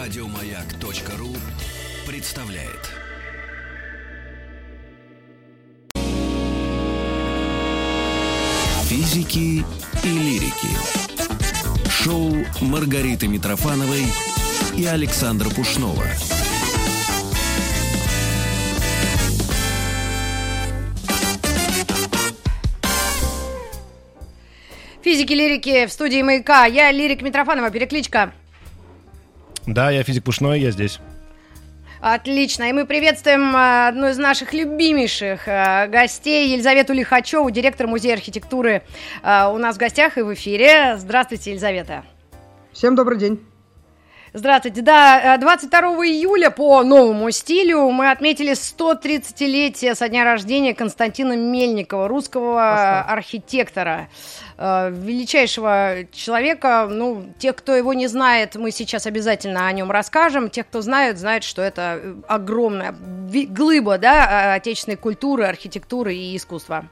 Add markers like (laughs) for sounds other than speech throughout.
Радиомаяк.ру представляет. Физики и лирики. Шоу Маргариты Митрофановой и Александра Пушнова. Физики, лирики в студии «Маяка». Я Лирик Митрофанова, перекличка. Да, я физик Пушной, я здесь. Отлично. И мы приветствуем а, одну из наших любимейших а, гостей, Елизавету Лихачеву, директор Музея архитектуры. А, у нас в гостях и в эфире. Здравствуйте, Елизавета. Всем добрый день. Здравствуйте. Да, 22 июля по новому стилю мы отметили 130-летие со дня рождения Константина Мельникова, русского Красава. архитектора, величайшего человека. Ну, тех, кто его не знает, мы сейчас обязательно о нем расскажем. Тех, кто знает, знают, что это огромная глыба да, отечественной культуры, архитектуры и искусства.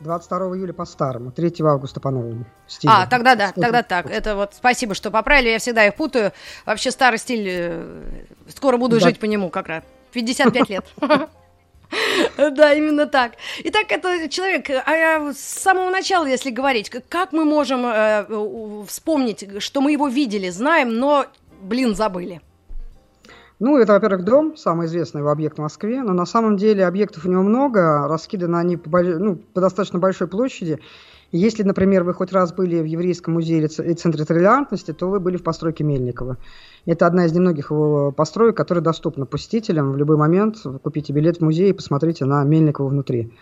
22 июля по старому, 3 августа по новому стилю. А, тогда да, Сколько тогда так. Это вот спасибо, что поправили, я всегда их путаю. Вообще старый стиль, э, скоро буду да. жить по нему как раз. 55 лет. (laughs) Да, именно так. Итак, это человек, а с самого начала, если говорить, как мы можем э, вспомнить, что мы его видели, знаем, но, блин, забыли? Ну, это, во-первых, дом, самый известный его объект в Москве, но на самом деле объектов у него много, раскиданы они по, ну, по достаточно большой площади. Если, например, вы хоть раз были в Еврейском музее и Центре толерантности, то вы были в постройке Мельникова. Это одна из немногих его построек, которая доступна посетителям в любой момент. Купите билет в музей и посмотрите на Мельникова внутри.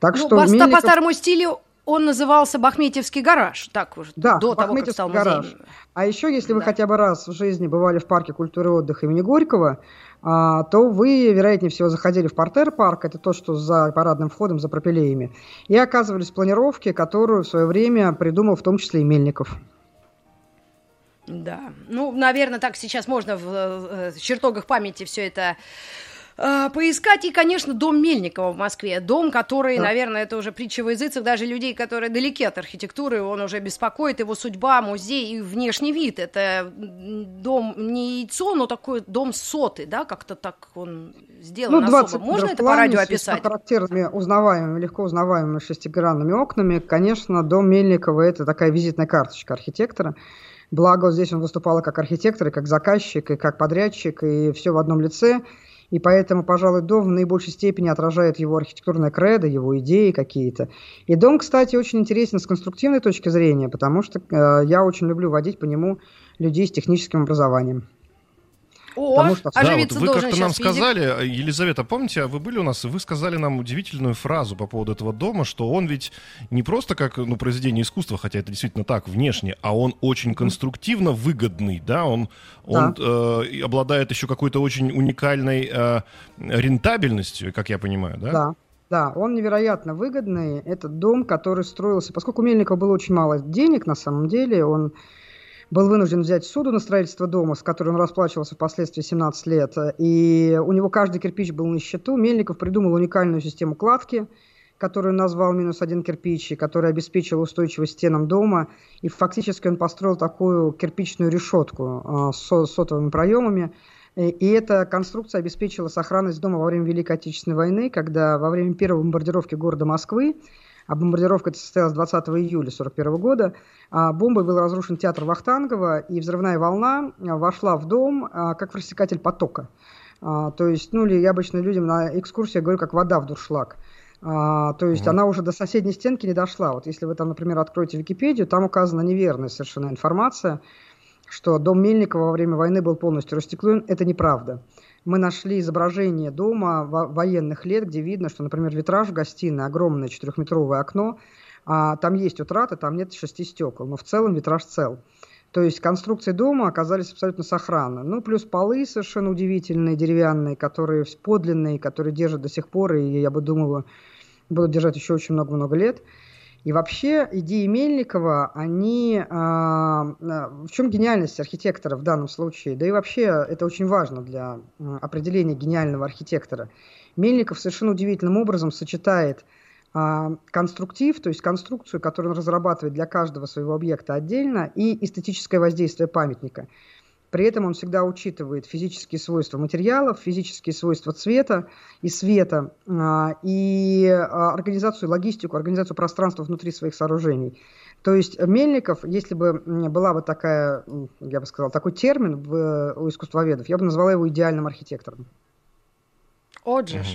Так ну, что по, Мельников... по старому стилю он назывался Бахметьевский гараж, так уже, да, до того, как стал гараж. музеем. А еще, если вы да. хотя бы раз в жизни бывали в парке культуры и отдыха имени Горького, а, то вы, вероятнее всего, заходили в портер парк, это то, что за парадным входом, за пропилеями, и оказывались в планировке, которую в свое время придумал в том числе и Мельников. Да, ну, наверное, так сейчас можно в, э, в чертогах памяти все это э, поискать. И, конечно, дом Мельникова в Москве. Дом, который, да. наверное, это уже притча в языцах, даже людей, которые далеки от архитектуры, он уже беспокоит, его судьба, музей и внешний вид. Это дом не яйцо, но такой дом соты, да, как-то так он сделан ну, особо. Можно это по радио описать? С характерными, узнаваемыми, легко узнаваемыми шестигранными окнами. Конечно, дом Мельникова – это такая визитная карточка архитектора. Благо, здесь он выступал и как архитектор, и как заказчик, и как подрядчик, и все в одном лице – и поэтому, пожалуй, дом в наибольшей степени отражает его архитектурное кредо, его идеи какие-то. И дом, кстати, очень интересен с конструктивной точки зрения, потому что э, я очень люблю водить по нему людей с техническим образованием. О, Потому что... Да, вот вы как-то нам сказали, Елизавета, помните, вы были у нас, и вы сказали нам удивительную фразу по поводу этого дома, что он ведь не просто как ну, произведение искусства, хотя это действительно так, внешне, а он очень конструктивно выгодный, да, он, он да. Э, обладает еще какой-то очень уникальной э, рентабельностью, как я понимаю, да? Да. Да, он невероятно выгодный. Это дом, который строился, поскольку у Мельникова было очень мало денег на самом деле, он был вынужден взять суду на строительство дома, с которым он расплачивался впоследствии 17 лет. И у него каждый кирпич был на счету. Мельников придумал уникальную систему кладки, которую назвал минус один кирпич, и которая обеспечила устойчивость стенам дома. И фактически он построил такую кирпичную решетку а, с сотовыми проемами. И эта конструкция обеспечила сохранность дома во время Великой Отечественной войны, когда во время первой бомбардировки города Москвы а бомбардировка состоялась 20 июля 1941 года. А бомбой был разрушен театр Вахтангова, и взрывная волна а, вошла в дом а, как рассекатель потока. А, то есть, ну, или я обычно людям на экскурсии говорю, как вода в дуршлаг. А, то есть угу. она уже до соседней стенки не дошла. Вот если вы там, например, откроете Википедию, там указана неверная совершенно информация, что дом Мельникова во время войны был полностью растеклен. Это неправда мы нашли изображение дома военных лет, где видно, что, например, витраж в гостиной, огромное четырехметровое окно, а, там есть утраты, там нет шести стекол, но в целом витраж цел. То есть конструкции дома оказались абсолютно сохранны. Ну, плюс полы совершенно удивительные, деревянные, которые подлинные, которые держат до сих пор, и я бы думала, будут держать еще очень много-много лет. И вообще идеи Мельникова, они... А, а, в чем гениальность архитектора в данном случае? Да и вообще это очень важно для определения гениального архитектора. Мельников совершенно удивительным образом сочетает а, конструктив, то есть конструкцию, которую он разрабатывает для каждого своего объекта отдельно, и эстетическое воздействие памятника. При этом он всегда учитывает физические свойства материалов, физические свойства цвета и света, а, и а, организацию, логистику, организацию пространства внутри своих сооружений. То есть Мельников, если бы была бы такая, я бы сказал, такой термин у искусствоведов, я бы назвала его идеальным архитектором. Отже. Угу.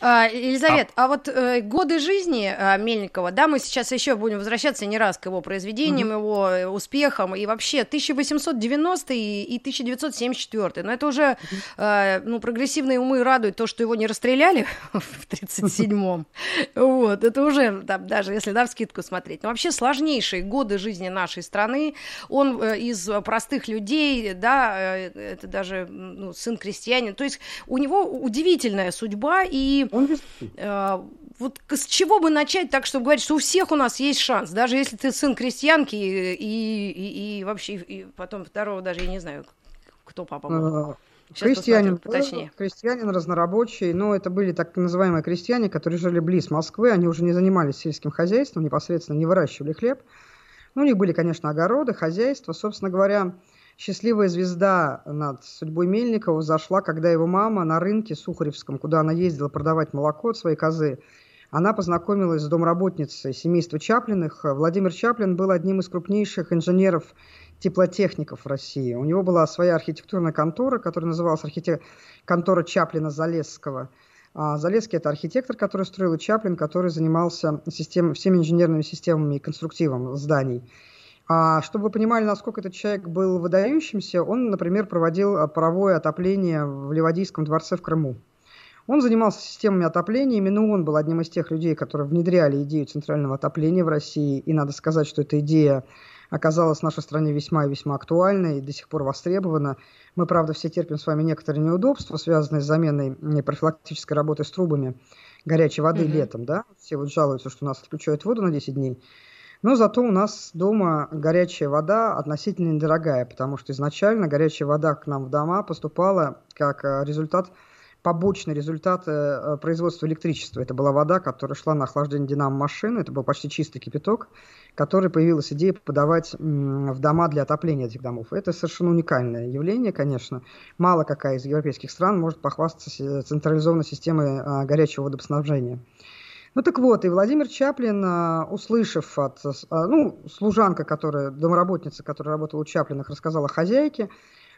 А, Елизавет, а, а вот э, годы жизни а, Мельникова, да, мы сейчас еще будем возвращаться не раз к его произведениям, угу. его э, успехам, и вообще 1890 и, и 1974, но это уже, а, ну, прогрессивные умы радуют то, что его не расстреляли (laughs) в 37-м, вот, это уже, там, даже если, да, в скидку смотреть, но вообще сложнейшие годы жизни нашей страны, он э, из простых людей, да, э, это даже, ну, сын крестьянин, то есть у него удивительная сложная судьба, и э, вот с чего бы начать так, чтобы говорить, что у всех у нас есть шанс, даже если ты сын крестьянки и, и, и, вообще, и потом второго даже, я не знаю, кто папа был. А, Сейчас крестьянин, точнее. крестьянин разнорабочий, но это были так называемые крестьяне, которые жили близ Москвы, они уже не занимались сельским хозяйством, непосредственно не выращивали хлеб. Ну, у них были, конечно, огороды, хозяйства. Собственно говоря, счастливая звезда над судьбой Мельникова зашла, когда его мама на рынке Сухаревском, куда она ездила продавать молоко от своей козы, она познакомилась с домработницей семейства Чаплиных. Владимир Чаплин был одним из крупнейших инженеров теплотехников в России. У него была своя архитектурная контора, которая называлась архитек... контора Чаплина-Залесского. А Залесский – это архитектор, который строил, и Чаплин, который занимался систем... всеми инженерными системами и конструктивом зданий. А чтобы вы понимали, насколько этот человек был выдающимся, он, например, проводил а, паровое отопление в Ливадийском дворце в Крыму. Он занимался системами отопления, именно он был одним из тех людей, которые внедряли идею центрального отопления в России, и надо сказать, что эта идея оказалась в нашей стране весьма и весьма актуальной и до сих пор востребована. Мы, правда, все терпим с вами некоторые неудобства, связанные с заменой профилактической работы с трубами горячей воды mm-hmm. летом, да, все вот жалуются, что нас отключают воду на 10 дней. Но зато у нас дома горячая вода относительно недорогая, потому что изначально горячая вода к нам в дома поступала как э, результат, побочный результат э, производства электричества. Это была вода, которая шла на охлаждение динамо-машины, это был почти чистый кипяток, который появилась идея подавать в дома для отопления этих домов. Это совершенно уникальное явление, конечно. Мало какая из европейских стран может похвастаться централизованной системой горячего водоснабжения. Ну так вот, и Владимир Чаплин, а, услышав от, а, ну, служанка, которая, домработница, которая работала у Чаплинах, рассказала хозяйке,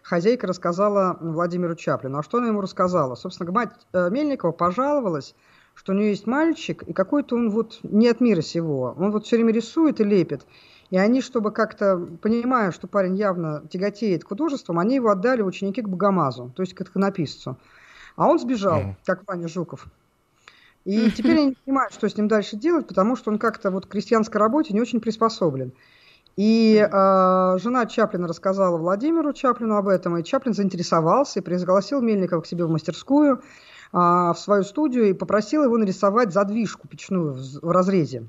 хозяйка рассказала Владимиру Чаплину. А что она ему рассказала? Собственно, мать э, Мельникова пожаловалась, что у нее есть мальчик, и какой-то он вот не от мира сего. Он вот все время рисует и лепит. И они, чтобы как-то, понимая, что парень явно тяготеет к художествам, они его отдали ученики к Богомазу, то есть к иконописцу. А он сбежал, как Ваня Жуков. И теперь я не понимаю, что с ним дальше делать, потому что он как-то вот к крестьянской работе не очень приспособлен. И э, жена Чаплина рассказала Владимиру Чаплину об этом, и Чаплин заинтересовался и пригласил Мельникова к себе в мастерскую, э, в свою студию, и попросил его нарисовать задвижку печную в, в разрезе,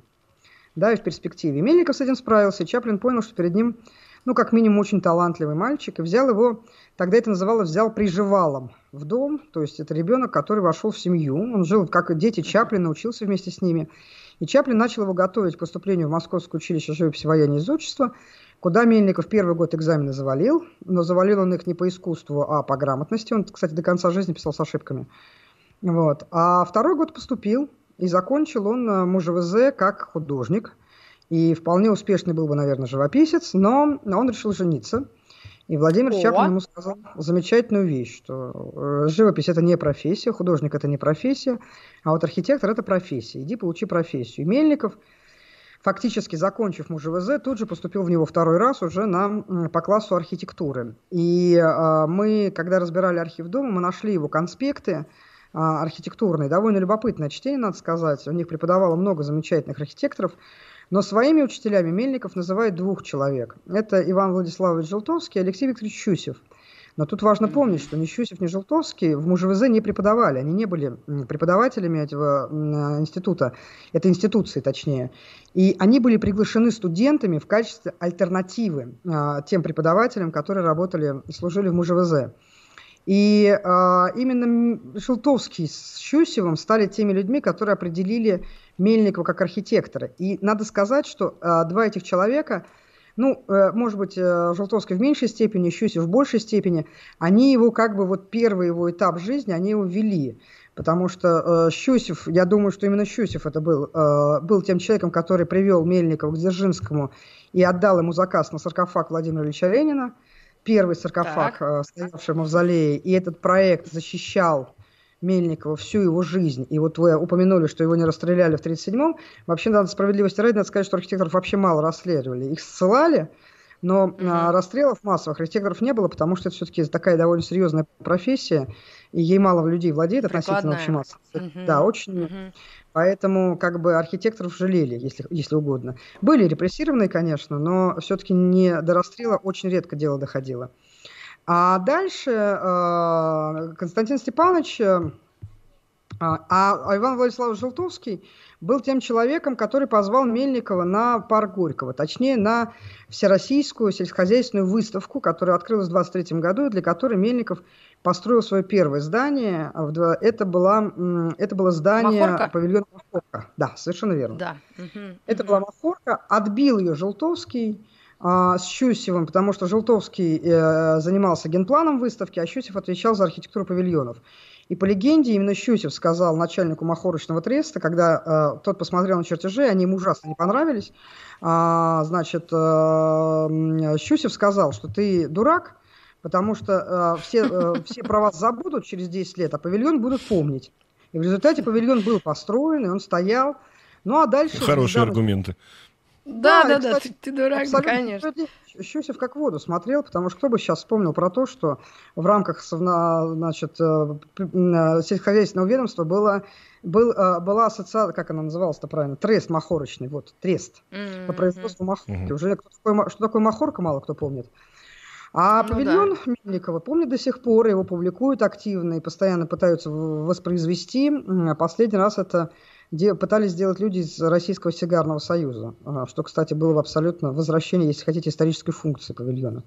да, и в перспективе. Мельников с этим справился, и Чаплин понял, что перед ним, ну, как минимум, очень талантливый мальчик, и взял его Тогда это называлось «взял приживалом» в дом, то есть это ребенок, который вошел в семью, он жил, как дети Чаплина, учился вместе с ними. И Чаплин начал его готовить к поступлению в Московское училище живописи, вояния и изотчества, куда Мельников первый год экзамены завалил, но завалил он их не по искусству, а по грамотности. Он, кстати, до конца жизни писал с ошибками. Вот. А второй год поступил, и закончил он э, МУЖВЗ как художник. И вполне успешный был бы, наверное, живописец, но он решил жениться – и Владимир О. Чаплин ему сказал замечательную вещь, что э, живопись это не профессия, художник это не профессия, а вот архитектор это профессия. Иди получи профессию. И Мельников, фактически закончив МУЖВЗ, тут же поступил в него второй раз уже на, по классу архитектуры. И э, мы, когда разбирали архив дома, мы нашли его конспекты э, архитектурные. Довольно любопытное чтение, надо сказать. У них преподавало много замечательных архитекторов. Но своими учителями Мельников называет двух человек. Это Иван Владиславович Желтовский и Алексей Викторович Щусев. Но тут важно помнить, что ни Щусев, ни Желтовский в МУЖВЗ не преподавали. Они не были преподавателями этого института, этой институции точнее. И они были приглашены студентами в качестве альтернативы а, тем преподавателям, которые работали и служили в МУЖВЗ. И э, именно Желтовский с Щусевым стали теми людьми, которые определили Мельникова как архитектора. И надо сказать, что э, два этих человека ну, э, может быть, э, Желтовский в меньшей степени, Щусев в большей степени, они его как бы вот первый его этап жизни, они его вели. Потому что э, Щусев, я думаю, что именно Щусев это был, э, был тем человеком, который привел Мельникова к Дзержинскому и отдал ему заказ на саркофаг Владимира Ильича Ленина, первый саркофаг, э, стоявший в мавзолее, и этот проект защищал Мельникова всю его жизнь, и вот вы упомянули, что его не расстреляли в 1937-м, вообще, надо справедливости ради, надо сказать, что архитекторов вообще мало расстреливали. Их ссылали, но mm-hmm. а, расстрелов массовых архитекторов не было, потому что это все-таки такая довольно серьезная профессия, и ей мало людей владеет относительно общей массы. Mm-hmm. Да, очень. Mm-hmm. Поэтому как бы архитекторов жалели, если, если угодно. Были репрессированные, конечно, но все-таки не до расстрела очень редко дело доходило. А дальше э, Константин Степанович, э, а, а Иван Владиславович Желтовский был тем человеком, который позвал Мельникова на парк Горького, точнее на Всероссийскую сельскохозяйственную выставку, которая открылась в 23 году, и для которой Мельников построил свое первое здание. Это, была, это было здание Махорка? павильона Махорка. Да, совершенно верно. Да. Это была Махорка, отбил ее Желтовский, а, с Щусевым, потому что Желтовский э, занимался генпланом выставки, а Щусев отвечал за архитектуру павильонов. И по легенде именно Щусев сказал начальнику Махорочного треста, когда э, тот посмотрел на чертежи, они ему ужасно не понравились, а, значит, э, Щусев сказал, что ты дурак, потому что э, все, э, все про вас забудут через 10 лет, а павильон будут помнить. И в результате павильон был построен, и он стоял. Ну а дальше... Хорошие аргументы. Да, да, да, ты, ты дурак, конечно. Щусев как воду смотрел, потому что кто бы сейчас вспомнил про то, что в рамках значит, э, э, сельскохозяйственного ведомства было, был, э, была ассоциация, как она называлась-то правильно, трест махорочный, вот, трест mm-hmm. по производству махорки. Mm-hmm. Уже кто такой, что такое махорка, мало кто помнит. А ну, павильон да. Мельникова помнит до сих пор, его публикуют активно и постоянно пытаются воспроизвести. Последний раз это де, пытались сделать люди из Российского сигарного союза, а, что, кстати, было абсолютно возвращение, если хотите, исторической функции павильона.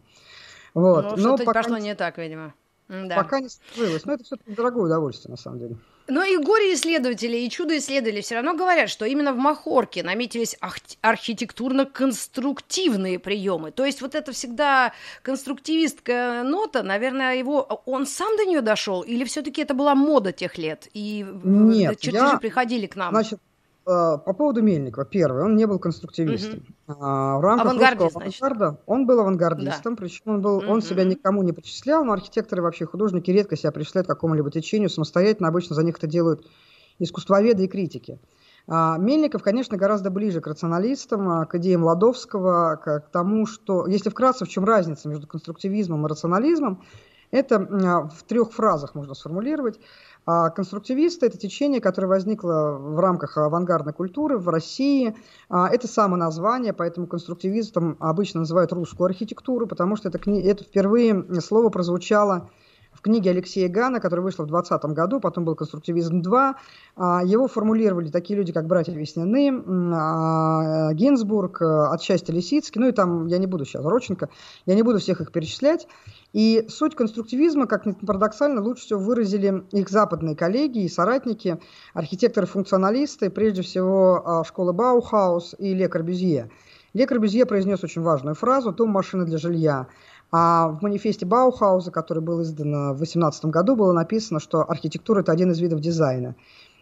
Вот. Ну, Но пока пошло не так, видимо. Да. Пока не сложилось. Но это все-таки дорогое удовольствие, на самом деле. Но и горе-исследователи, и чудо-исследователи все равно говорят, что именно в Махорке наметились архитектурно-конструктивные приемы. То есть вот это всегда конструктивистская нота, наверное, его он сам до нее дошел, или все-таки это была мода тех лет, и Нет, чертежи я, приходили к нам? Значит, по поводу Мельникова. Первый, он не был конструктивистом. Угу. А, в рамках русского авангарда он был авангардистом, да. причем он, был, угу. он себя никому не причислял, но архитекторы вообще художники редко себя причисляют к какому-либо течению самостоятельно, обычно за них это делают искусствоведы и критики. А, Мельников, конечно, гораздо ближе к рационалистам, а, к идеям Ладовского, к, к тому, что, если вкратце, в чем разница между конструктивизмом и рационализмом, это в трех фразах можно сформулировать. А конструктивисты – это течение, которое возникло в рамках авангардной культуры в России. А, это само название, поэтому конструктивистом обычно называют русскую архитектуру, потому что это, это впервые слово прозвучало книге Алексея Гана, которая вышла в 2020 году, потом был «Конструктивизм-2». А, его формулировали такие люди, как братья Весняны, Гинзбург, отчасти Лисицкий, ну и там, я не буду сейчас, Роченко, я не буду всех их перечислять. И суть конструктивизма, как ни парадоксально, лучше всего выразили их западные коллеги и соратники, архитекторы-функционалисты, прежде всего а, школы Баухаус и Ле Корбюзье. Ле Корбюзье произнес очень важную фразу «дом машины для жилья». А в манифесте Баухауза, который был издан в 18 году, было написано, что архитектура – это один из видов дизайна.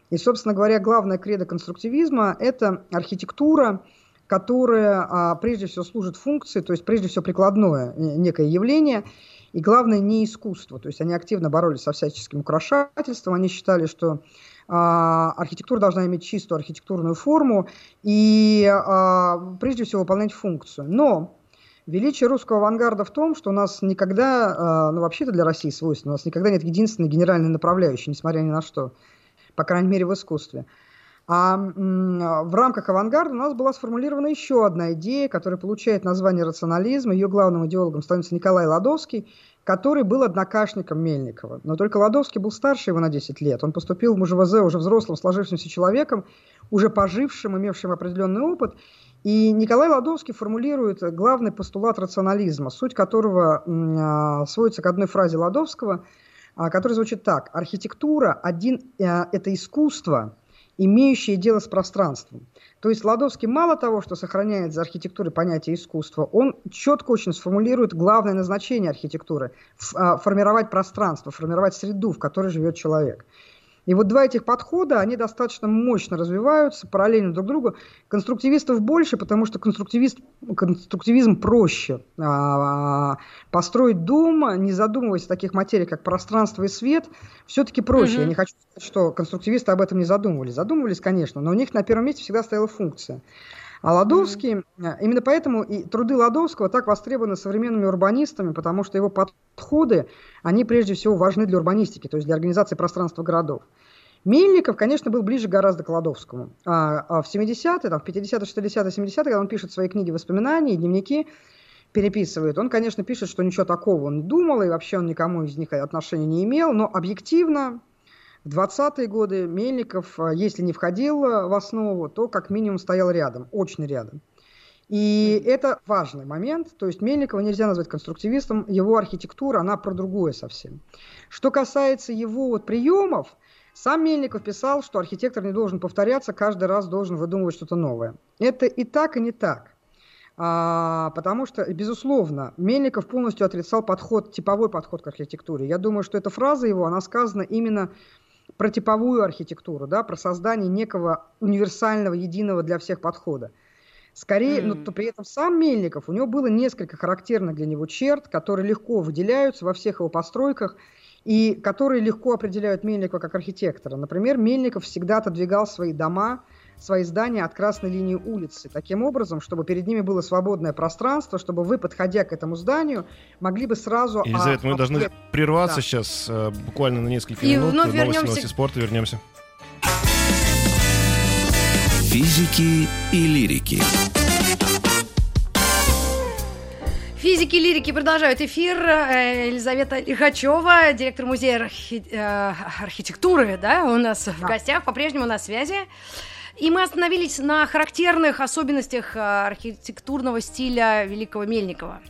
И, собственно говоря, главная кредо конструктивизма – это архитектура, которая а, прежде всего служит функции, то есть прежде всего прикладное некое явление, и главное не искусство. То есть они активно боролись со всяческим украшательством, они считали, что а, архитектура должна иметь чистую архитектурную форму и а, прежде всего выполнять функцию. Но Величие русского авангарда в том, что у нас никогда, а, ну вообще-то для России свойственно, у нас никогда нет единственной генеральной направляющей, несмотря ни на что, по крайней мере в искусстве. А в рамках авангарда у нас была сформулирована еще одна идея, которая получает название рационализм. Ее главным идеологом становится Николай Ладовский, который был однокашником Мельникова. Но только Ладовский был старше его на 10 лет. Он поступил в МУЖВЗ уже взрослым, сложившимся человеком, уже пожившим, имевшим определенный опыт. И Николай Ладовский формулирует главный постулат рационализма, суть которого а, сводится к одной фразе Ладовского, а, которая звучит так. Архитектура один, а, это искусство, имеющие дело с пространством. То есть Ладовский мало того, что сохраняет за архитектурой понятие искусства, он четко очень сформулирует главное назначение архитектуры – а, формировать пространство, формировать среду, в которой живет человек. И вот два этих подхода, они достаточно мощно развиваются, параллельно друг другу. Конструктивистов больше, потому что конструктивист, конструктивизм проще. А, построить дом, не задумываясь о таких материях, как пространство и свет, все-таки проще. Угу. Я не хочу сказать, что конструктивисты об этом не задумывались. Задумывались, конечно, но у них на первом месте всегда стояла функция. А Ладовский, mm-hmm. именно поэтому и труды Ладовского так востребованы современными урбанистами, потому что его подходы, они прежде всего важны для урбанистики, то есть для организации пространства городов. Мельников, конечно, был ближе гораздо к Ладовскому. А, а в 70-е, там, в 50-е, 60-е, 70-е, когда он пишет свои книги воспоминаний, дневники, переписывает, он, конечно, пишет, что ничего такого он не думал, и вообще он никому из них отношения не имел, но объективно в 20-е годы Мельников, э, если не входил э, в основу, то как минимум стоял рядом, очень рядом. И это важный момент. То есть Мельникова нельзя назвать конструктивистом. Его архитектура, она про другое совсем. Что касается его вот приемов, сам Мельников писал, что архитектор не должен повторяться, каждый раз должен выдумывать что-то новое. Это и так, и не так. А, потому что, безусловно, Мельников полностью отрицал подход, типовой подход к архитектуре. Я думаю, что эта фраза его, она сказана именно про типовую архитектуру, да, про создание некого универсального, единого для всех подхода. Скорее, mm. но то при этом сам Мельников, у него было несколько характерных для него черт, которые легко выделяются во всех его постройках и которые легко определяют Мельникова как архитектора. Например, Мельников всегда отодвигал свои дома свои здания от красной линии улицы, таким образом, чтобы перед ними было свободное пространство, чтобы вы, подходя к этому зданию, могли бы сразу... Елизавета, а, мы должны прерваться да. сейчас э, буквально на несколько И минут. Вновь новости, вернемся... новости спорта, вернемся. Физики и лирики. Физики и лирики продолжают эфир. Э, Елизавета Лихачева, директор музея архи... Э, архитектуры, да, у нас да. в гостях, по-прежнему на связи. И мы остановились на характерных особенностях э, архитектурного стиля Великого Мельникова.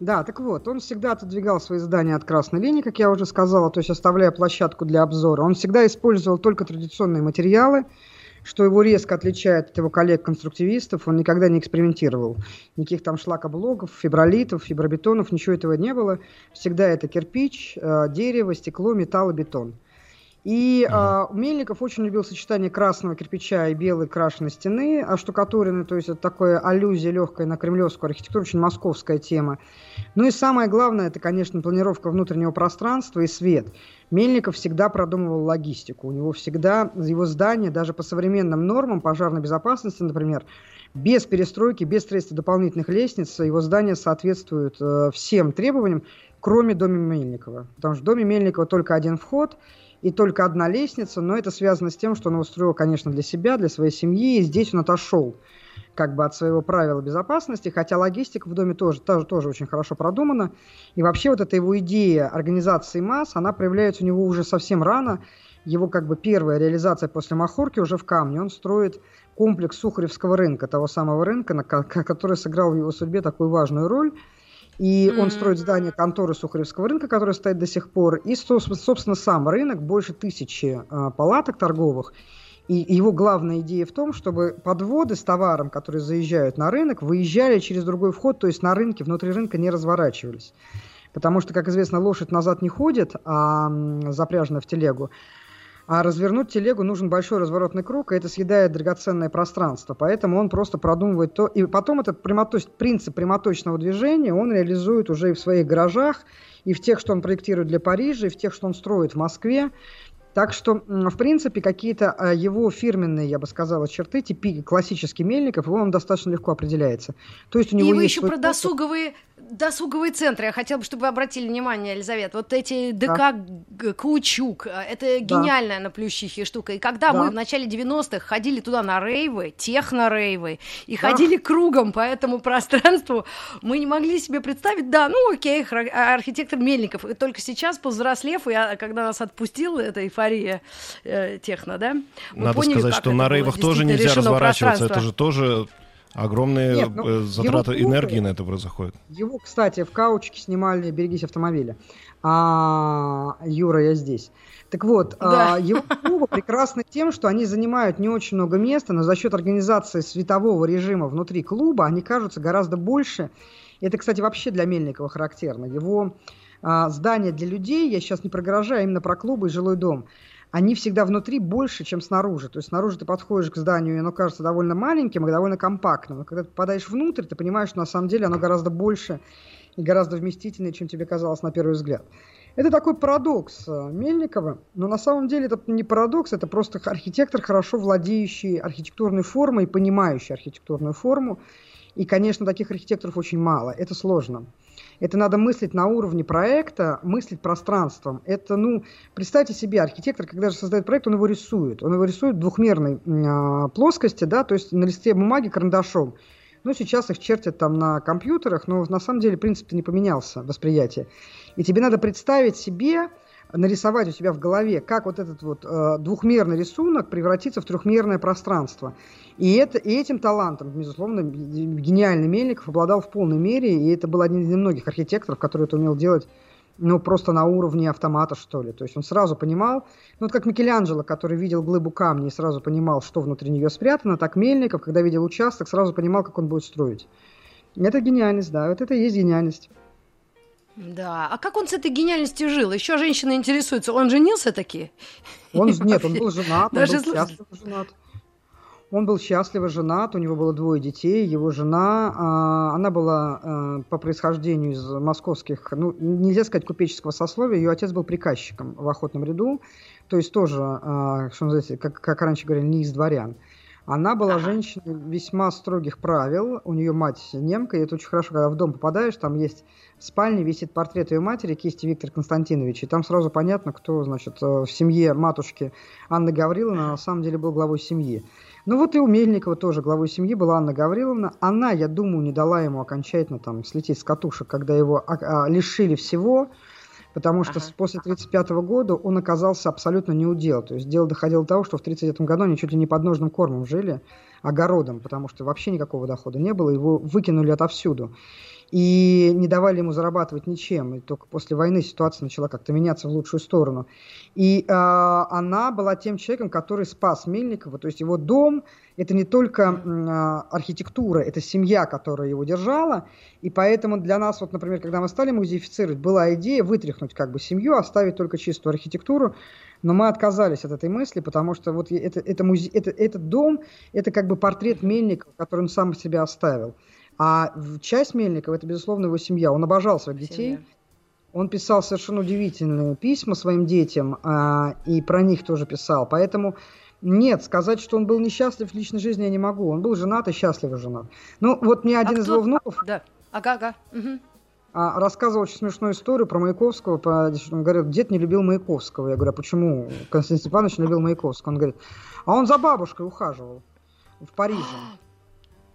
Да, так вот, он всегда отодвигал свои здания от красной линии, как я уже сказала, то есть оставляя площадку для обзора. Он всегда использовал только традиционные материалы, что его резко отличает от его коллег-конструктивистов. Он никогда не экспериментировал. Никаких там шлакоблоков, фибролитов, фибробетонов, ничего этого не было. Всегда это кирпич, э, дерево, стекло, металл и бетон. И uh-huh. а, Мельников очень любил сочетание красного кирпича и белой крашеной стены, а штукатурины, то есть это такое аллюзия легкая на кремлевскую архитектуру, очень московская тема. Ну и самое главное, это, конечно, планировка внутреннего пространства и свет. Мельников всегда продумывал логистику. У него всегда его здание, даже по современным нормам пожарной безопасности, например, без перестройки, без строительства дополнительных лестниц, его здание соответствует э, всем требованиям, кроме дома Мельникова. Потому что в доме Мельникова только один вход – и только одна лестница, но это связано с тем, что он устроил, конечно, для себя, для своей семьи, и здесь он отошел как бы от своего правила безопасности, хотя логистика в доме тоже, тоже, тоже очень хорошо продумана. И вообще вот эта его идея организации масс, она проявляется у него уже совсем рано. Его как бы первая реализация после Махорки уже в камне. Он строит комплекс Сухаревского рынка, того самого рынка, который сыграл в его судьбе такую важную роль. И mm-hmm. он строит здание конторы Сухаревского рынка, которое стоит до сих пор. И, собственно, сам рынок, больше тысячи э, палаток торговых. И его главная идея в том, чтобы подводы с товаром, которые заезжают на рынок, выезжали через другой вход, то есть на рынке, внутри рынка не разворачивались. Потому что, как известно, лошадь назад не ходит, а запряжена в телегу. А развернуть телегу нужен большой разворотный круг, и это съедает драгоценное пространство. Поэтому он просто продумывает то. И потом этот прямоточ... принцип прямоточного движения он реализует уже и в своих гаражах, и в тех, что он проектирует для Парижа, и в тех, что он строит в Москве. Так что, в принципе, какие-то а, его фирменные, я бы сказала, черты, типи классический Мельников, его он достаточно легко определяется. То есть у него и есть еще про досуговые досуговые центры. Я хотела бы, чтобы вы обратили внимание, Елизавета. Вот эти ДК да. Каучук, э, это гениальная да. на Плющихе штука. И когда да. мы в начале 90-х ходили туда на рейвы, техно-рейвы, и да. ходили кругом по этому пространству, мы не могли себе представить, да, ну окей, а, архитектор Мельников. И только сейчас, повзрослев, я, когда нас отпустила эта эйфория э, техно, да, Надо поняли, сказать, что на рейвах тоже нельзя разворачиваться. Это же тоже Огромные Нет, ну, э, затраты его, энергии на это происходят. Его, кстати, в каучке снимали «Берегись автомобиля». А, Юра, я здесь. Так вот, да. а, его (laughs) клубы прекрасны тем, что они занимают не очень много места, но за счет организации светового режима внутри клуба они кажутся гораздо больше. Это, кстати, вообще для Мельникова характерно. Его а, здание для людей, я сейчас не про гаражи, а именно про клубы и жилой дом – они всегда внутри больше, чем снаружи. То есть снаружи ты подходишь к зданию, и оно кажется довольно маленьким и довольно компактным. Но когда ты попадаешь внутрь, ты понимаешь, что на самом деле оно гораздо больше и гораздо вместительнее, чем тебе казалось на первый взгляд. Это такой парадокс э, Мельникова, но на самом деле это не парадокс, это просто архитектор, хорошо владеющий архитектурной формой, понимающий архитектурную форму. И, конечно, таких архитекторов очень мало. Это сложно. Это надо мыслить на уровне проекта, мыслить пространством. Это, ну, представьте себе, архитектор, когда же создает проект, он его рисует. Он его рисует в двухмерной э, плоскости, да, то есть на листе бумаги карандашом. Ну, сейчас их чертят там на компьютерах, но на самом деле принцип не поменялся, восприятие. И тебе надо представить себе, нарисовать у себя в голове, как вот этот вот э, двухмерный рисунок превратится в трехмерное пространство. И, это, и этим талантом, безусловно, гениальный Мельников обладал в полной мере, и это был один из немногих архитекторов, который это умел делать ну, просто на уровне автомата, что ли. То есть он сразу понимал, ну, вот как Микеланджело, который видел глыбу камня и сразу понимал, что внутри нее спрятано, так Мельников, когда видел участок, сразу понимал, как он будет строить. Это гениальность, да, вот это и есть гениальность. Да, а как он с этой гениальностью жил? Еще женщины интересуются, он женился таки? Он, нет, он был (laughs) женат, он Даже был счастливо женат. Он был счастливо женат, у него было двое детей. Его жена, а, она была а, по происхождению из московских, ну, нельзя сказать купеческого сословия, ее отец был приказчиком в охотном ряду, то есть тоже, а, что называется, как, как раньше говорили, не из дворян. Она была женщиной весьма строгих правил. У нее мать немка, и это очень хорошо, когда в дом попадаешь, там есть в спальне висит портрет ее матери, кисти Виктор Константинович, и там сразу понятно, кто, значит, э, в семье матушки Анны Гавриловны на самом деле был главой семьи. Ну вот и у Мельникова тоже главой семьи была Анна Гавриловна. Она, я думаю, не дала ему окончательно там слететь с катушек, когда его а, а, лишили всего, потому что ага. после 1935 года он оказался абсолютно неудел. То есть дело доходило до того, что в 1939 году они чуть ли не подножным кормом жили, огородом, потому что вообще никакого дохода не было, его выкинули отовсюду и не давали ему зарабатывать ничем. И только после войны ситуация начала как-то меняться в лучшую сторону. И э, она была тем человеком, который спас Мельникова. То есть его дом – это не только э, архитектура, это семья, которая его держала. И поэтому для нас, вот, например, когда мы стали музеифицировать, была идея вытряхнуть как бы семью, оставить только чистую архитектуру. Но мы отказались от этой мысли, потому что вот это, это музе... это, этот дом – это как бы портрет Мельникова, который он сам себя оставил. А часть Мельникова – это, безусловно, его семья. Он обожал своих детей. Семья. Он писал совершенно удивительные письма своим детям, а, и про них тоже писал. Поэтому нет, сказать, что он был несчастлив в личной жизни, я не могу. Он был женат и счастливо женат. Ну, вот мне один а из кто... его внуков... Да, ага, ага. Угу. А, рассказывал очень смешную историю про Маяковского. Про, он говорит, дед не любил Маяковского. Я говорю, а почему Константин Степанович не любил Маяковского? Он говорит, а он за бабушкой ухаживал в Париже. (gasps)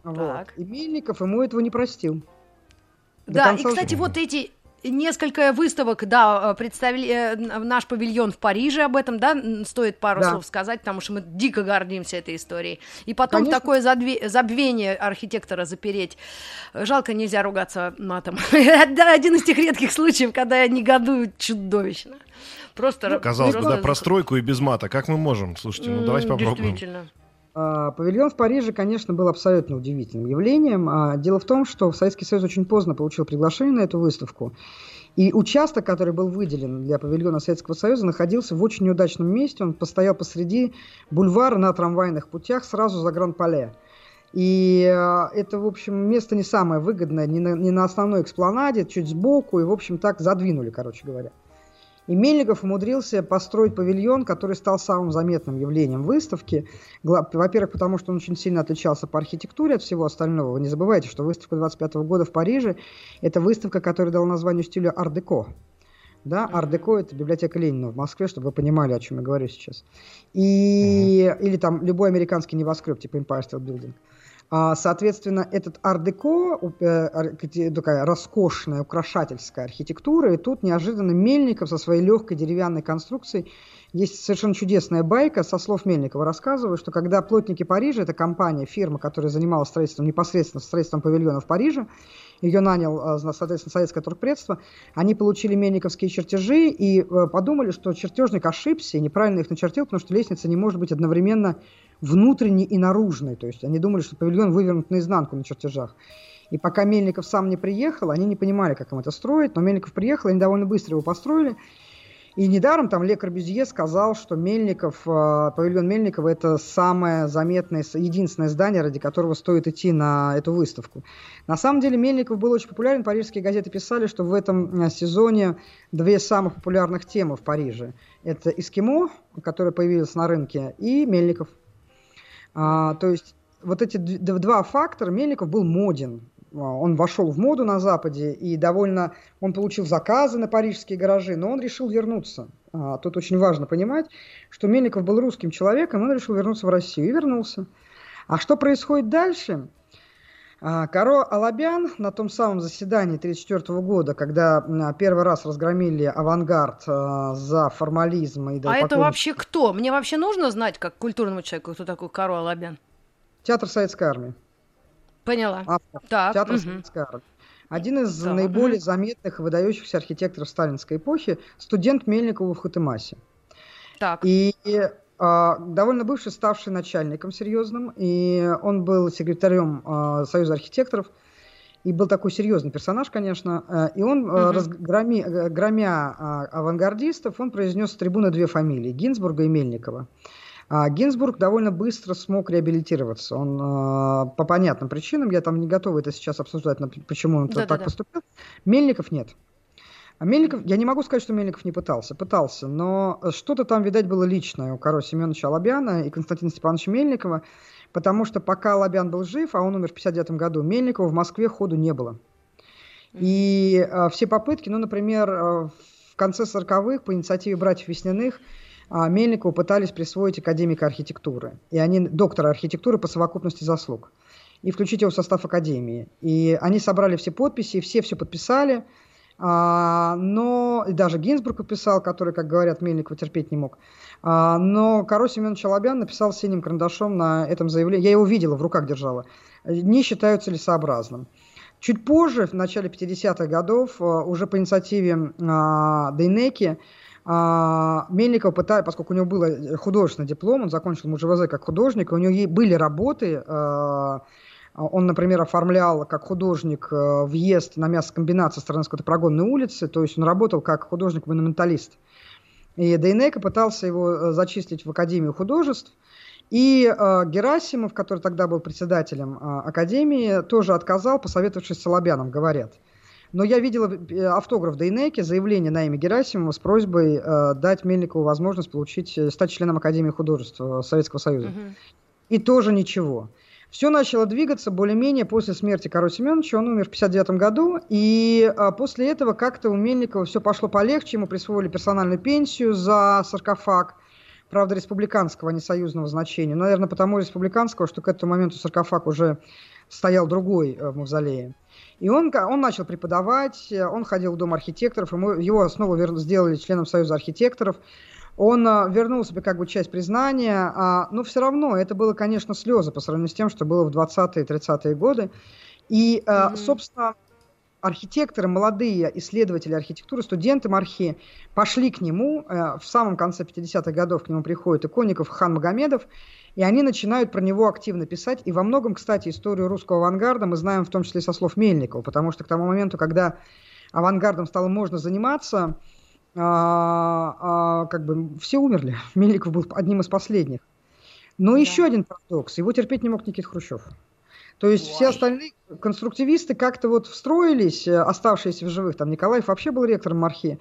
Вот. И Мельников ему этого не простил. Да, и, кстати, жизни. вот эти несколько выставок, да, э, представили э, наш павильон в Париже об этом, да, стоит пару да. слов сказать, потому что мы дико гордимся этой историей. И потом Конечно. такое задве- забвение архитектора запереть. Жалко, нельзя ругаться матом. (laughs) Это один из тех редких случаев, когда я негодую чудовищно. Просто... Ну, казалось бы, да, про стройку и без мата. Как мы можем? Слушайте, ну давайте попробуем. Действительно. А, павильон в Париже, конечно, был абсолютно удивительным явлением. А, дело в том, что Советский Союз очень поздно получил приглашение на эту выставку. И участок, который был выделен для павильона Советского Союза, находился в очень неудачном месте. Он постоял посреди бульвара на трамвайных путях сразу за Гран-Пале. И а, это, в общем, место не самое выгодное, не на, не на основной экспланаде, чуть сбоку, и, в общем, так задвинули, короче говоря. И Мельников умудрился построить павильон, который стал самым заметным явлением выставки. Во-первых, потому что он очень сильно отличался по архитектуре от всего остального. Вы не забывайте, что выставка 25 года в Париже – это выставка, которая дала название стилю ар-деко. Да, ар-деко – это библиотека Ленина в Москве, чтобы вы понимали, о чем я говорю сейчас. И, mm-hmm. Или там любой американский небоскреб, типа Empire State Building. А, соответственно, этот ар-деко, э, такая роскошная, украшательская архитектура, и тут неожиданно Мельников со своей легкой деревянной конструкцией. Есть совершенно чудесная байка, со слов Мельникова рассказываю, что когда плотники Парижа, это компания, фирма, которая занималась строительством, непосредственно строительством павильона в Париже, ее нанял, а, соответственно, советское торгпредство, они получили мельниковские чертежи и э, подумали, что чертежник ошибся и неправильно их начертил, потому что лестница не может быть одновременно внутренней и наружной. То есть они думали, что павильон вывернут наизнанку на чертежах. И пока Мельников сам не приехал, они не понимали, как им это строить, но Мельников приехал, они довольно быстро его построили. И недаром там Ле Корбюзье сказал, что Мельников, э, павильон Мельникова это самое заметное, единственное здание, ради которого стоит идти на эту выставку. На самом деле Мельников был очень популярен, парижские газеты писали, что в этом э, сезоне две самых популярных темы в Париже. Это эскимо, которое появилось на рынке, и Мельников. А, то есть вот эти два фактора, Мельников был моден. А, он вошел в моду на Западе и довольно... Он получил заказы на парижские гаражи, но он решил вернуться. А, тут очень важно понимать, что Мельников был русским человеком, он решил вернуться в Россию и вернулся. А что происходит дальше? А, Каро Алабян на том самом заседании 1934 года, когда первый раз разгромили авангард за формализм и А это вообще кто? Мне вообще нужно знать, как культурному человеку, кто такой Каро Алабян? Театр Советской Армии. Поняла. Автор. Так. Театр угу. Один из да. наиболее заметных и выдающихся архитекторов сталинской эпохи, студент Мельникова в Хатымасе. Так. И а, довольно бывший, ставший начальником серьезным, и он был секретарем а, Союза архитекторов, и был такой серьезный персонаж, конечно, а, и он, угу. раз, громи, громя а, авангардистов, он произнес с трибуны две фамилии, Гинзбурга и Мельникова. А Гинзбург довольно быстро смог реабилитироваться. Он э, по понятным причинам, я там не готова это сейчас обсуждать, почему он да, так да, поступил. Мельников нет. А Мельников, я не могу сказать, что Мельников не пытался, пытался, но что-то там, видать, было личное у Каро Семеновича Алабяна и Константина Степановича Мельникова, потому что пока Алабян был жив, а он умер в 59 году, Мельникова в Москве ходу не было. И э, все попытки, ну, например, э, в конце 40-х по инициативе братьев Весняных а Мельникову пытались присвоить академика архитектуры. И они доктора архитектуры по совокупности заслуг. И включить его в состав академии. И они собрали все подписи, все все подписали. А, но и даже Гинзбург подписал, который, как говорят, Мельникова терпеть не мог. А, но Каро Семенович Алабян написал синим карандашом на этом заявлении. Я его видела, в руках держала. Не считаю целесообразным. Чуть позже, в начале 50-х годов, а, уже по инициативе а, Дейнеки, а, Мельников пытается, поскольку у него был художественный диплом, он закончил МУЖВЗ как художник, у него были работы, а, он, например, оформлял как художник э, въезд на мясокомбинат со стороны скотопрогонной улицы, то есть он работал как художник-монументалист. И Дейнека пытался его э, зачислить в Академию художеств, и э, Герасимов, который тогда был председателем э, Академии, тоже отказал, посоветовавшись с Солобяном, говорят – но я видела э, автограф Дейнеки, заявление на имя Герасимова с просьбой э, дать Мельникову возможность получить, стать членом Академии художеств Советского Союза. Угу. И тоже ничего. Все начало двигаться более-менее после смерти Каро Семеновича. Он умер в 59 году. И а, после этого как-то у Мельникова все пошло полегче. Ему присвоили персональную пенсию за саркофаг. Правда, республиканского, а не союзного значения. Наверное, потому республиканского, что к этому моменту саркофаг уже стоял другой в мавзолее. И он, он начал преподавать, он ходил в Дом архитекторов, ему, его снова вер, сделали членом Союза архитекторов. Он а, вернул себе как бы часть признания, а, но все равно это было, конечно, слезы по сравнению с тем, что было в 20-е 30-е годы. И, mm-hmm. собственно, архитекторы, молодые исследователи архитектуры, студенты Мархи пошли к нему. Э, в самом конце 50-х годов к нему приходит Иконников, Хан Магомедов, и они начинают про него активно писать. И во многом, кстати, историю русского авангарда мы знаем в том числе со слов Мельникова, потому что к тому моменту, когда авангардом стало можно заниматься, а, а, как бы все умерли. (laughs) Мельников был одним из последних. Но да. еще один парадокс. Его терпеть не мог Никит Хрущев. То есть Ой. все остальные конструктивисты как-то вот встроились, э, оставшиеся в живых. Там Николаев вообще был ректором Мархи.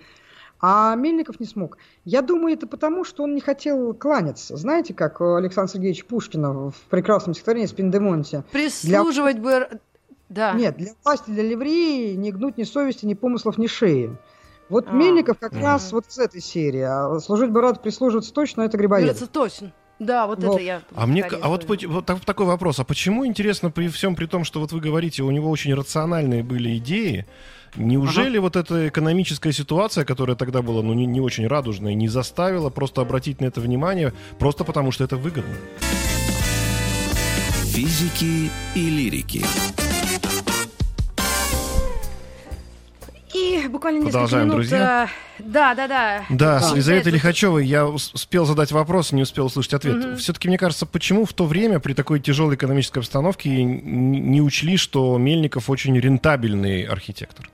А Мельников не смог. Я думаю, это потому, что он не хотел кланяться. Знаете, как Александр Сергеевич Пушкина в прекрасном стихотворении «Спиндемонте». Прислуживать для... бы... Да. Нет, для власти, для ливреи не гнуть ни совести, ни помыслов, ни шеи. Вот а, Мельников как угу. раз вот с этой серии. А служить бы рад, прислуживаться точно, это Грибоедов. Это точно. Да, вот, вот. это я. А мне, а вот, вот такой вопрос: а почему интересно при всем при том, что вот вы говорите, у него очень рациональные были идеи? Неужели ага. вот эта экономическая ситуация, которая тогда была, ну, не, не очень радужная, не заставила просто обратить на это внимание, просто потому что это выгодно? Физики и лирики. И буквально несколько Продолжаем, минут... друзья. Э, да, да, да. Да, с Елизаветой Лихачевой я успел задать вопрос, не успел услышать ответ. Угу. Все-таки, мне кажется, почему в то время при такой тяжелой экономической обстановке не учли, что Мельников очень рентабельный архитектор?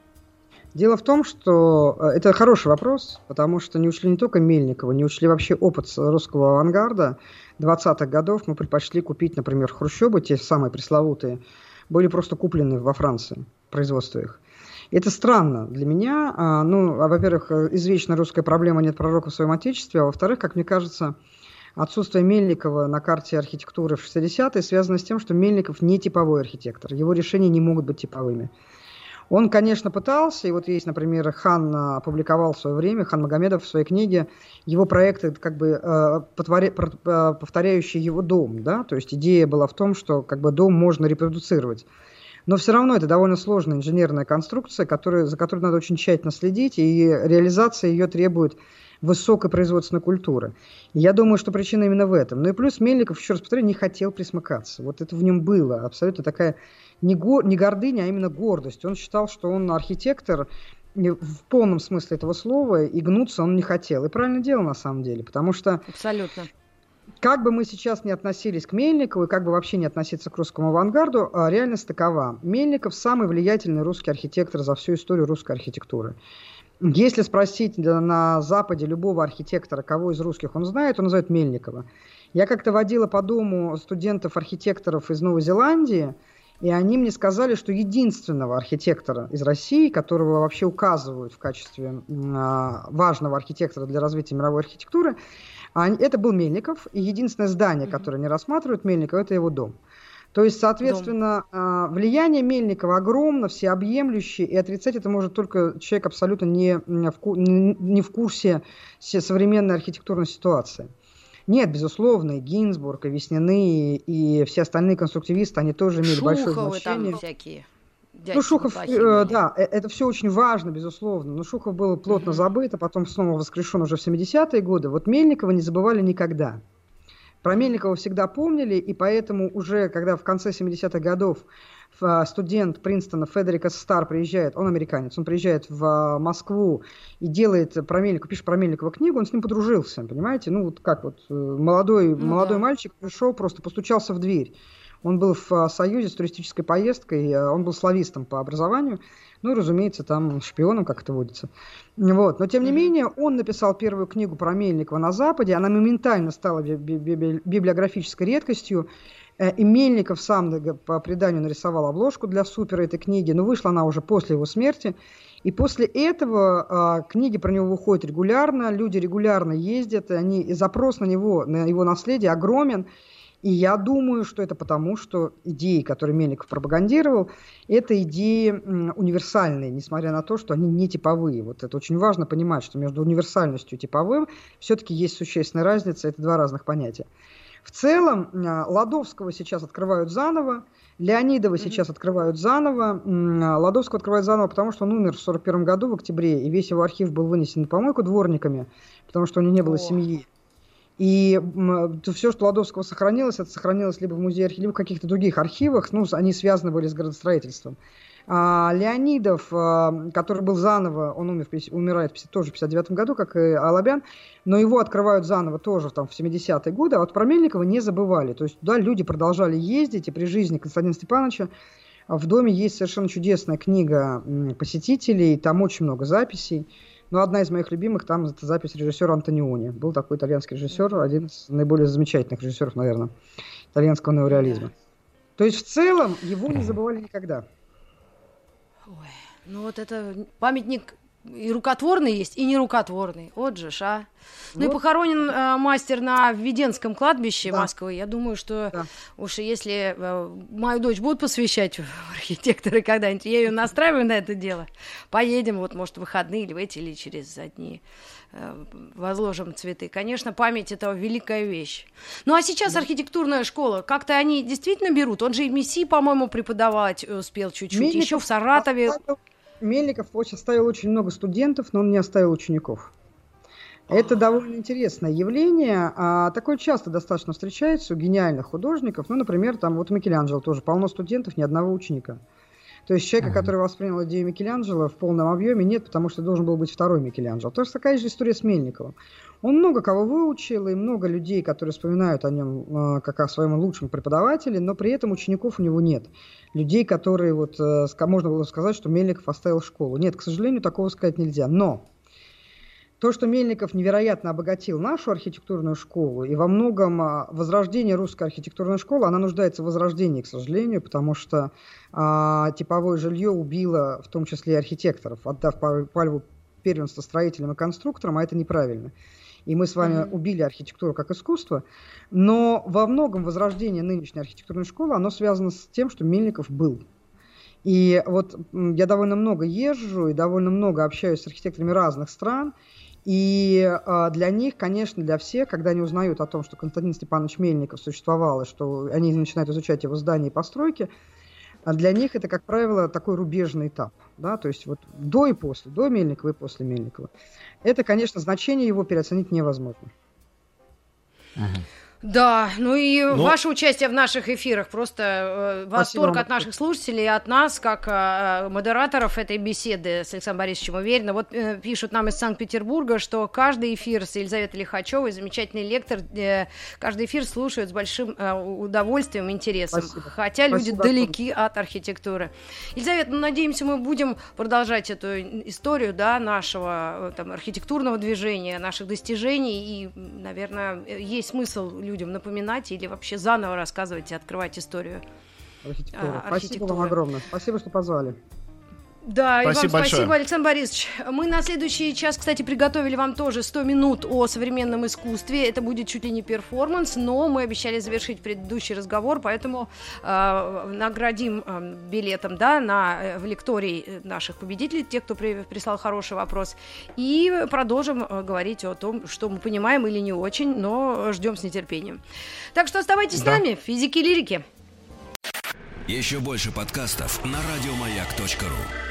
Дело в том, что э, это хороший вопрос, потому что не учли не только Мельникова, не учли вообще опыт русского авангарда 20-х годов. Мы предпочли купить, например, хрущебы, те самые пресловутые, были просто куплены во Франции, производство их. Это странно для меня. А, ну, а, во-первых, извечная русская проблема «нет пророка в своем отечестве», а во-вторых, как мне кажется, отсутствие Мельникова на карте архитектуры в 60-е связано с тем, что Мельников не типовой архитектор. Его решения не могут быть типовыми. Он, конечно, пытался, и вот есть, например, Хан опубликовал в свое время, Хан Магомедов в своей книге, его проекты, как бы э, э, повторяющие его дом, да, то есть идея была в том, что как бы дом можно репродуцировать. Но все равно это довольно сложная инженерная конструкция, которая, за которой надо очень тщательно следить, и реализация ее требует высокой производственной культуры. Я думаю, что причина именно в этом. Ну и плюс Мельников, еще раз повторю, не хотел присмыкаться. Вот это в нем было. Абсолютно такая не, го, не гордыня, а именно гордость. Он считал, что он архитектор в полном смысле этого слова, и гнуться он не хотел. И правильно делал на самом деле, потому что... Абсолютно. Как бы мы сейчас не относились к Мельникову, и как бы вообще не относиться к русскому авангарду, а реальность такова. Мельников самый влиятельный русский архитектор за всю историю русской архитектуры. Если спросить на Западе любого архитектора, кого из русских он знает, он назовет Мельникова. Я как-то водила по дому студентов-архитекторов из Новой Зеландии – и они мне сказали, что единственного архитектора из России, которого вообще указывают в качестве а, важного архитектора для развития мировой архитектуры, это был Мельников. И единственное здание, которое не рассматривают Мельникова, это его дом. То есть, соответственно, дом. А, влияние Мельникова огромно, всеобъемлющее, и отрицать это может только человек абсолютно не в, не в курсе современной архитектурной ситуации. Нет, безусловно, и Гинзбург, и Весняные, и все остальные конструктивисты, они тоже имели Шуховы большое значение. там всякие. Ну, Шухов, э, да, э, это все очень важно, безусловно. Но Шухов был плотно mm-hmm. забыт, а потом снова воскрешен уже в 70-е годы. Вот Мельникова не забывали никогда. Про Мельникова всегда помнили, и поэтому уже, когда в конце 70-х годов а, студент Принстона Федерика Стар приезжает, он американец, он приезжает в а, Москву и делает про Мельникова, пишет про Мельникова книгу, он с ним подружился, понимаете? Ну, вот как вот э, молодой, ну, молодой да. мальчик пришел, просто постучался в дверь. Он был в а, Союзе с туристической поездкой, он был славистом по образованию, ну и, разумеется, там шпионом, как это водится. Вот. Но, тем не менее, он написал первую книгу про Мельникова на Западе, она моментально стала библиографической редкостью, Э, и Мельников сам по преданию нарисовал обложку для супера этой книги, но вышла она уже после его смерти. И после этого а, книги про него выходят регулярно, люди регулярно ездят, они, и запрос на него, на его наследие огромен. И я думаю, что это потому, что идеи, которые Мельников пропагандировал, это идеи универсальные, несмотря на то, что они не типовые. Вот это очень важно понимать, что между универсальностью и типовым все-таки есть существенная разница, это два разных понятия. В целом а, Ладовского сейчас открывают заново, Леонидова mm-hmm. сейчас открывают заново, а, Ладовского открывают заново, потому что он умер в 41 году в октябре, и весь его архив был вынесен на помойку дворниками, потому что у него не было oh. семьи. И все, что Ладовского сохранилось, это сохранилось либо в музее архива, либо в каких-то других архивах, ну, они связаны были с градостроительством. А, Леонидов, а, который был заново, он умер, умирает тоже в 59 году, как и Алабян, но его открывают заново тоже там, в 70-е годы, а вот про Мельникова не забывали. То есть туда люди продолжали ездить, и при жизни Константина Степановича в доме есть совершенно чудесная книга посетителей, там очень много записей. Но одна из моих любимых там это запись режиссера Антониони. Был такой итальянский режиссер, один из наиболее замечательных режиссеров, наверное, итальянского неореализма. То есть в целом его не забывали никогда. Ой, ну вот это памятник и рукотворный есть, и нерукотворный. Вот же ж, а. Ну вот. и похоронен э, мастер на Введенском кладбище да. Москвы. Я думаю, что да. уж если э, мою дочь будут посвящать (laughs) архитекторы когда-нибудь, я ее настраиваю на это дело. Поедем, вот, может, в выходные или в эти, или через одни э, возложим цветы. Конечно, память это великая вещь. Ну а сейчас архитектурная школа, как-то они действительно берут. Он же и МИСИ, по-моему, преподавать успел чуть-чуть. Еще в Саратове. Мельников оставил очень много студентов, но он не оставил учеников. Это довольно интересное явление. А такое часто достаточно встречается у гениальных художников. Ну, например, там вот Микеланджело тоже полно студентов, ни одного ученика. То есть человека, uh-huh. который воспринял идею Микеланджело в полном объеме, нет, потому что должен был быть второй Микеланджело. То есть такая же история с Мельниковым. Он много кого выучил, и много людей, которые вспоминают о нем э, как о своем лучшем преподавателе, но при этом учеников у него нет. Людей, которые, вот, э, можно было сказать, что Мельников оставил школу. Нет, к сожалению, такого сказать нельзя. Но то, что Мельников невероятно обогатил нашу архитектурную школу, и во многом а, возрождение русской архитектурной школы, она нуждается в возрождении, к сожалению, потому что а, типовое жилье убило в том числе и архитекторов, отдав пальву первенства строителям и конструкторам, а это неправильно. И мы с вами mm-hmm. убили архитектуру как искусство, но во многом возрождение нынешней архитектурной школы, оно связано с тем, что Мельников был. И вот я довольно много езжу и довольно много общаюсь с архитекторами разных стран, и э, для них, конечно, для всех, когда они узнают о том, что Константин Степанович Мельников существовал, и что они начинают изучать его здания и постройки, а для них это, как правило, такой рубежный этап. Да? То есть вот до и после, до Мельникова и после Мельникова. Это, конечно, значение его переоценить невозможно. Uh-huh. Да, ну и Но... ваше участие в наших эфирах просто э, восторг от наших слушателей, от нас, как э, модераторов этой беседы с Александром Борисовичем Уверенно. Вот э, пишут нам из Санкт-Петербурга, что каждый эфир с Елизаветой Лихачевой, замечательный лектор, э, каждый эфир слушают с большим э, удовольствием и интересом, Спасибо. хотя Спасибо люди далеки от архитектуры. Елизавета, ну, надеемся, мы будем продолжать эту историю да, нашего э, там, архитектурного движения, наших достижений, и, наверное, есть смысл людям напоминать или вообще заново рассказывать и открывать историю архитектуры. А, спасибо вам огромное. Спасибо, что позвали. Да, спасибо и вам большое. спасибо, Александр Борисович. Мы на следующий час, кстати, приготовили вам тоже 100 минут о современном искусстве. Это будет чуть ли не перформанс, но мы обещали завершить предыдущий разговор, поэтому э, наградим э, билетом да, на, э, в лекторий наших победителей, тех, кто при, прислал хороший вопрос, и продолжим э, говорить о том, что мы понимаем или не очень, но ждем с нетерпением. Так что оставайтесь да. с нами, физики и лирики. Еще больше подкастов на радиомаяк.ру